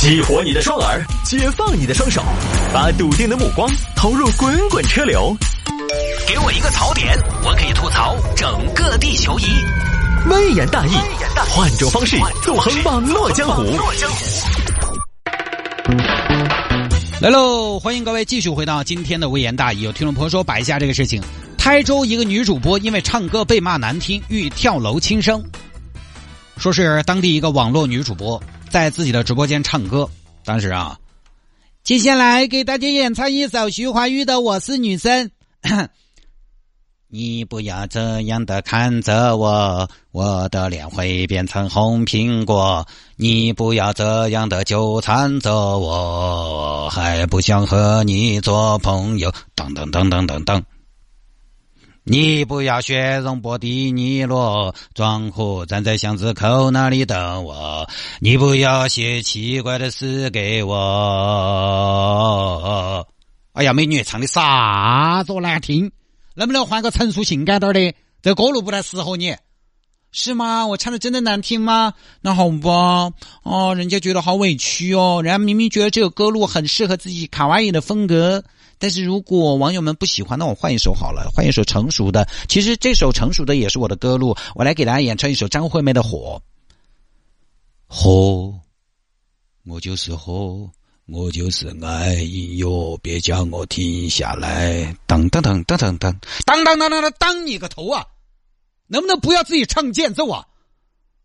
激活你的双耳，解放你的双手，把笃定的目光投入滚滚车流。给我一个槽点，我可以吐槽整个地球仪。微言大义，换种方式纵横网络江湖。来喽，欢迎各位继续回到今天的微言大义。有听众朋友说摆一下这个事情：台州一个女主播因为唱歌被骂难听，欲跳楼轻生。说是当地一个网络女主播在自己的直播间唱歌，当时啊，接下来给大家演唱一首徐怀钰的《我是女生》。你不要这样的看着我，我的脸会变成红苹果。你不要这样的纠缠着我，还不想和你做朋友。噔噔噔噔噔噔。你不要学容波迪尼罗，装货站在巷子口那里等我。你不要写奇怪的诗给我。哎呀，美女，唱的啥子难听？能不能换个成熟性感点的？这歌路不太适合你，是吗？我唱的真的难听吗？那好吧，哦，人家觉得好委屈哦，人家明明觉得这个歌路很适合自己卡哇伊的风格。但是如果网友们不喜欢，那我换一首好了，换一首成熟的。其实这首成熟的也是我的歌路，我来给大家演唱一首张惠妹的《火》。火，我就是火，我就是爱音乐，别叫我停下来。当当当当当当当当当当当你个头啊！能不能不要自己唱间奏啊？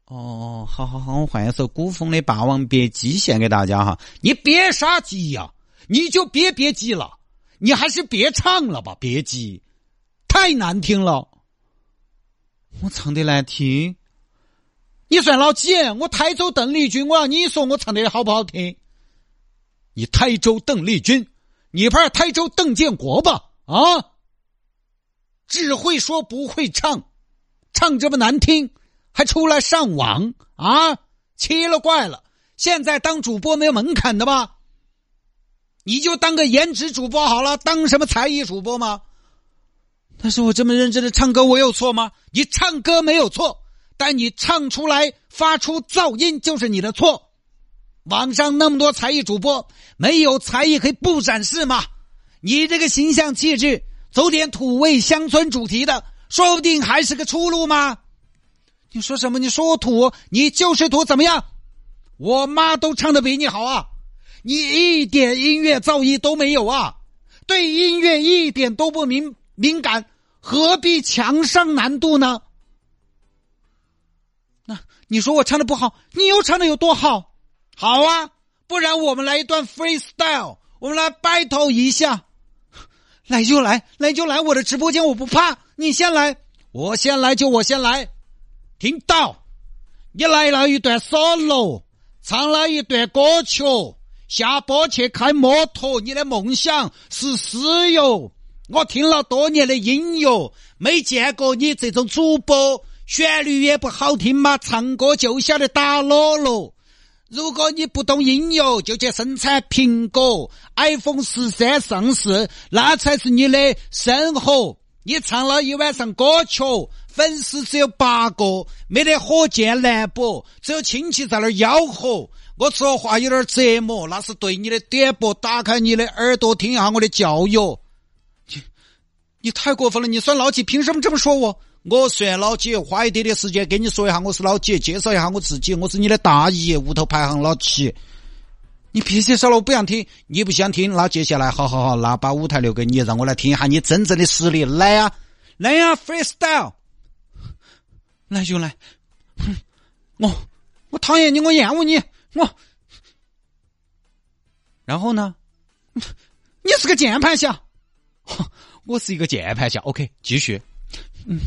哦，好好好，我换一首古风的《霸王别姬》献给大家哈。你别杀鸡呀，你就别别鸡了。你还是别唱了吧，别急，太难听了。我唱的难听，你算老几？我台州邓丽君，我要你说我唱的好不好听？你台州邓丽君，你不是台州邓建国吧？啊，只会说不会唱，唱这么难听，还出来上网啊？奇了怪了，现在当主播没有门槛的吧？你就当个颜值主播好了，当什么才艺主播吗？但是我这么认真的唱歌，我有错吗？你唱歌没有错，但你唱出来发出噪音就是你的错。网上那么多才艺主播，没有才艺可以不展示吗？你这个形象气质，走点土味乡村主题的，说不定还是个出路吗？你说什么？你说我土？你就是土，怎么样？我妈都唱的比你好啊！你一点音乐造诣都没有啊！对音乐一点都不敏敏感，何必强上难度呢？那你说我唱的不好，你又唱的有多好？好啊，不然我们来一段 freestyle，我们来 battle 一下。来就来，来就来，我的直播间我不怕，你先来，我先来就我先来。听到，你来了一段 solo，唱了一段歌曲。下播去开摩托，你的梦想是石油。我听了多年的音乐，没见过你这种主播，旋律也不好听嘛，唱歌就晓得打啰啰。如果你不懂音乐，就去生产苹果，iPhone 十三上市，那才是你的生活。你唱了一晚上歌曲，粉丝只有八个，没得火箭兰博，只有亲戚在那儿吆喝。我说话有点折磨，那是对你的点播。打开你的耳朵，听一下我的教育。你你太过分了！你算老几？凭什么这么说我？我算老几？花一点点时间跟你说一下，我是老几？介绍一下我自己，我是你的大姨，屋头排行老七。你别介绍了，我不想听。你不想听，那接下来，好好好，那把舞台留给你，让我来听一下你真正的实力。来呀，来呀，freestyle，来就来。哼我我讨厌你，我厌恶你。我，然后呢？你是个键盘侠，我是一个键盘侠。OK，继续。嗯，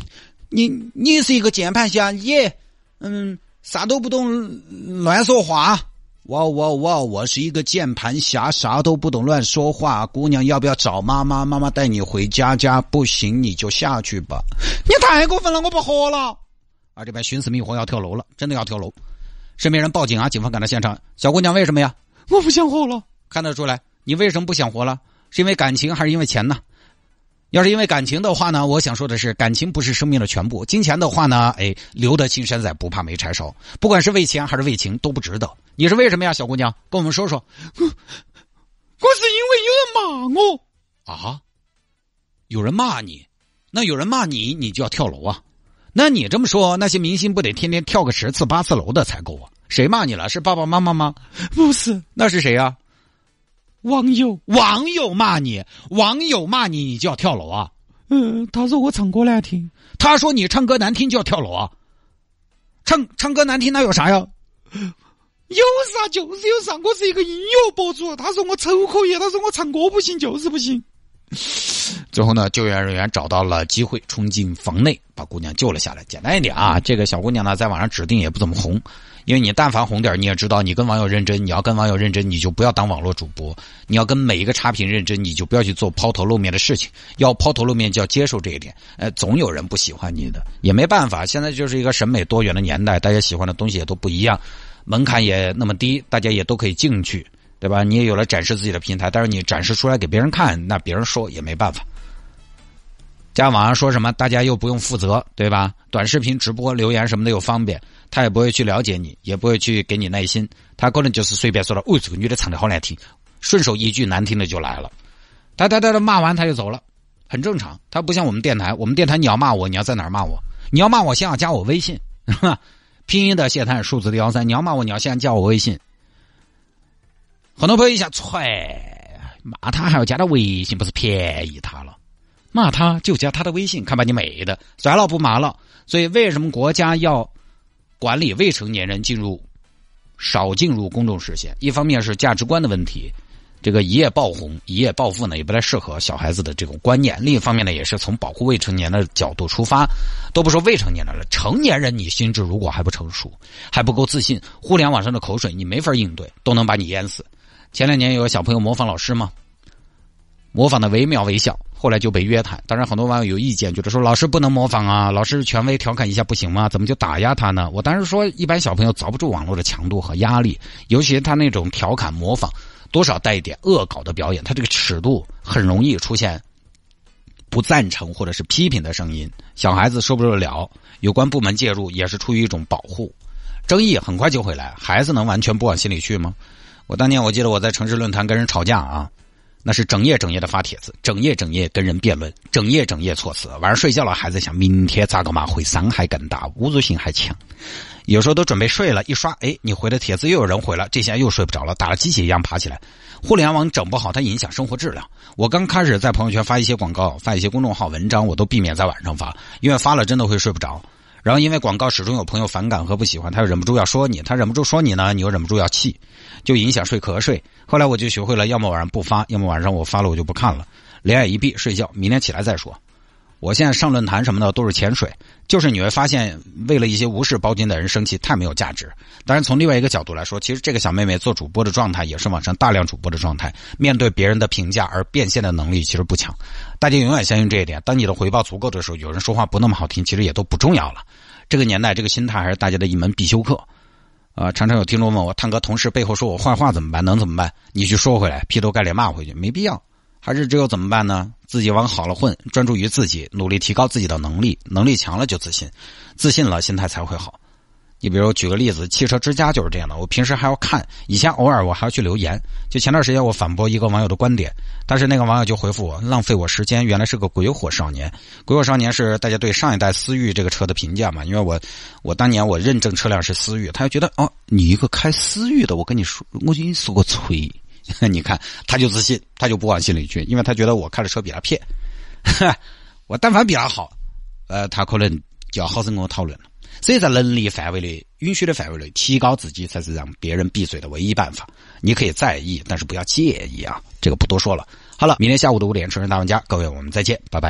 你你是一个键盘侠，你嗯啥都不懂，乱说话。哇哇哇我是一个键盘侠，啥都不懂，乱说话。姑娘要不要找妈妈？妈妈带你回家家。不行，你就下去吧。你太过分了，我不活了。啊，这边寻死觅活要跳楼了，真的要跳楼。身边人报警啊！警方赶到现场。小姑娘，为什么呀？我不想活了。看得出来，你为什么不想活了？是因为感情还是因为钱呢？要是因为感情的话呢，我想说的是，感情不是生命的全部。金钱的话呢，哎，留得青山在，不怕没柴烧。不管是为钱还是为情，都不值得。你是为什么呀，小姑娘？跟我们说说。我 我是因为有人骂我啊，有人骂你，那有人骂你，你就要跳楼啊？那你这么说，那些明星不得天天跳个十次八次楼的才够啊？谁骂你了？是爸爸妈妈吗？不是，那是谁呀？网友，网友骂你，网友骂你，你就要跳楼啊？嗯，他说我唱歌难听，他说你唱歌难听就要跳楼啊？唱唱歌难听那有啥呀？有啥就是有啥，我是一个音乐博主，他说我丑可以，他说我唱歌不行，就是不行。最后呢，救援人员找到了机会，冲进房内把姑娘救了下来。简单一点啊，这个小姑娘呢，在网上指定也不怎么红。因为你但凡红点，你也知道，你跟网友认真，你要跟网友认真，你就不要当网络主播；你要跟每一个差评认真，你就不要去做抛头露面的事情。要抛头露面，就要接受这一点。呃，总有人不喜欢你的，也没办法。现在就是一个审美多元的年代，大家喜欢的东西也都不一样，门槛也那么低，大家也都可以进去，对吧？你也有了展示自己的平台，但是你展示出来给别人看，那别人说也没办法。加网上说什么，大家又不用负责，对吧？短视频直播留言什么的又方便。他也不会去了解你，也不会去给你耐心，他可能就是随便说了，哦，这个女的唱的好难听，顺手一句难听的就来了，哒哒哒骂完他就走了，很正常。他不像我们电台，我们电台你要骂我，你要在哪儿骂我？你要骂我，先要加我微信，拼音的谢探，数字的幺三。你要骂我，你要先加我微信。很多朋友一下，踹骂他还要加他微信，不是便宜他了？骂他就加他的微信，看把你美的，算了不骂了。所以为什么国家要？管理未成年人进入少进入公众视线，一方面是价值观的问题，这个一夜爆红、一夜暴富呢，也不太适合小孩子的这种观念；另一方面呢，也是从保护未成年的角度出发，都不说未成年人了，成年人你心智如果还不成熟，还不够自信，互联网上的口水你没法应对，都能把你淹死。前两年有个小朋友模仿老师嘛，模仿的惟妙惟肖。后来就被约谈，当然很多网友有意见，觉得说老师不能模仿啊，老师权威调侃一下不行吗？怎么就打压他呢？我当时说，一般小朋友遭不住网络的强度和压力，尤其他那种调侃模仿，多少带一点恶搞的表演，他这个尺度很容易出现不赞成或者是批评的声音，小孩子受不了，有关部门介入也是出于一种保护，争议很快就会来，孩子能完全不往心里去吗？我当年我记得我在城市论坛跟人吵架啊。那是整夜整夜的发帖子，整夜整夜跟人辩论，整夜整夜措辞。晚上睡觉了还在想，明天咋个嘛会伤害更大，侮辱性还强。有时候都准备睡了，一刷，哎，你回的帖子又有人回了，这下又睡不着了，打了鸡血一样爬起来。互联网整不好，它影响生活质量。我刚开始在朋友圈发一些广告，发一些公众号文章，我都避免在晚上发，因为发了真的会睡不着。然后因为广告始终有朋友反感和不喜欢，他又忍不住要说你，他忍不住说你呢，你又忍不住要气，就影响睡瞌睡。后来我就学会了，要么晚上不发，要么晚上我发了我就不看了，两眼一闭睡觉，明天起来再说。我现在上论坛什么的都是潜水，就是你会发现，为了一些无事包金的人生气太没有价值。当然，从另外一个角度来说，其实这个小妹妹做主播的状态也是网上大量主播的状态，面对别人的评价而变现的能力其实不强。大家永远相信这一点，当你的回报足够的时候，有人说话不那么好听，其实也都不重要了。这个年代，这个心态还是大家的一门必修课。啊，常常有听众问我，探哥同事背后说我坏话怎么办？能怎么办？你去说回来，劈头盖脸骂回去，没必要。还是只有怎么办呢？自己往好了混，专注于自己，努力提高自己的能力，能力强了就自信，自信了心态才会好。你比如举个例子，汽车之家就是这样的。我平时还要看，以前偶尔我还要去留言。就前段时间我反驳一个网友的观点，但是那个网友就回复我，浪费我时间。原来是个鬼火少年，鬼火少年是大家对上一代思域这个车的评价嘛？因为我我当年我认证车辆是思域，他就觉得哦，你一个开思域的，我跟你说，我给你说个锤。你看，他就自信，他就不往心里去，因为他觉得我开的车比他骗。我但凡比他好，呃，他可能就要好生跟我讨论了。所以在能力范围内、允许的范围内，提高自己才是让别人闭嘴的唯一办法。你可以在意，但是不要介意啊。这个不多说了。好了，明天下午的五点，车人大玩家，各位，我们再见，拜拜。